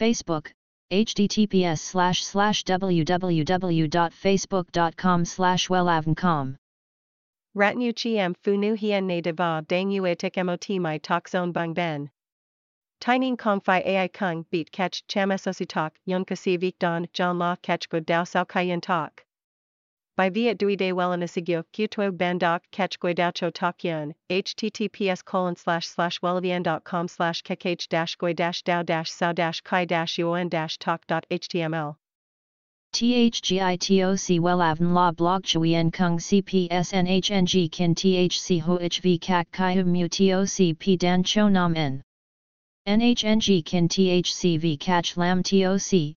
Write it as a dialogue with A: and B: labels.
A: Facebook, https slash slash www.facebook.com slash wellavncom.
B: Rat nu chiam fu nu hien ne deva dang yue tik mot zone bang ben. Tining kong fi ai kung beat catch cham sosi tok yon kasi vik don john la catch good dao sao kayen tok by viet dui de wellanasigyo qtoi bandok catch guidacho takyan, https colon slash slash wellavien.com slash kekh dash gui dash dao dash sao dash kai dash yuan dash talk dot html.
A: THGITOC Wellavn La Blog Chuyen Kung CPS NHNG Kin THC HOHV Kak Kai Mu TOC P Dan Cho Nam N NHNG Kin THCV Catch Lam TOC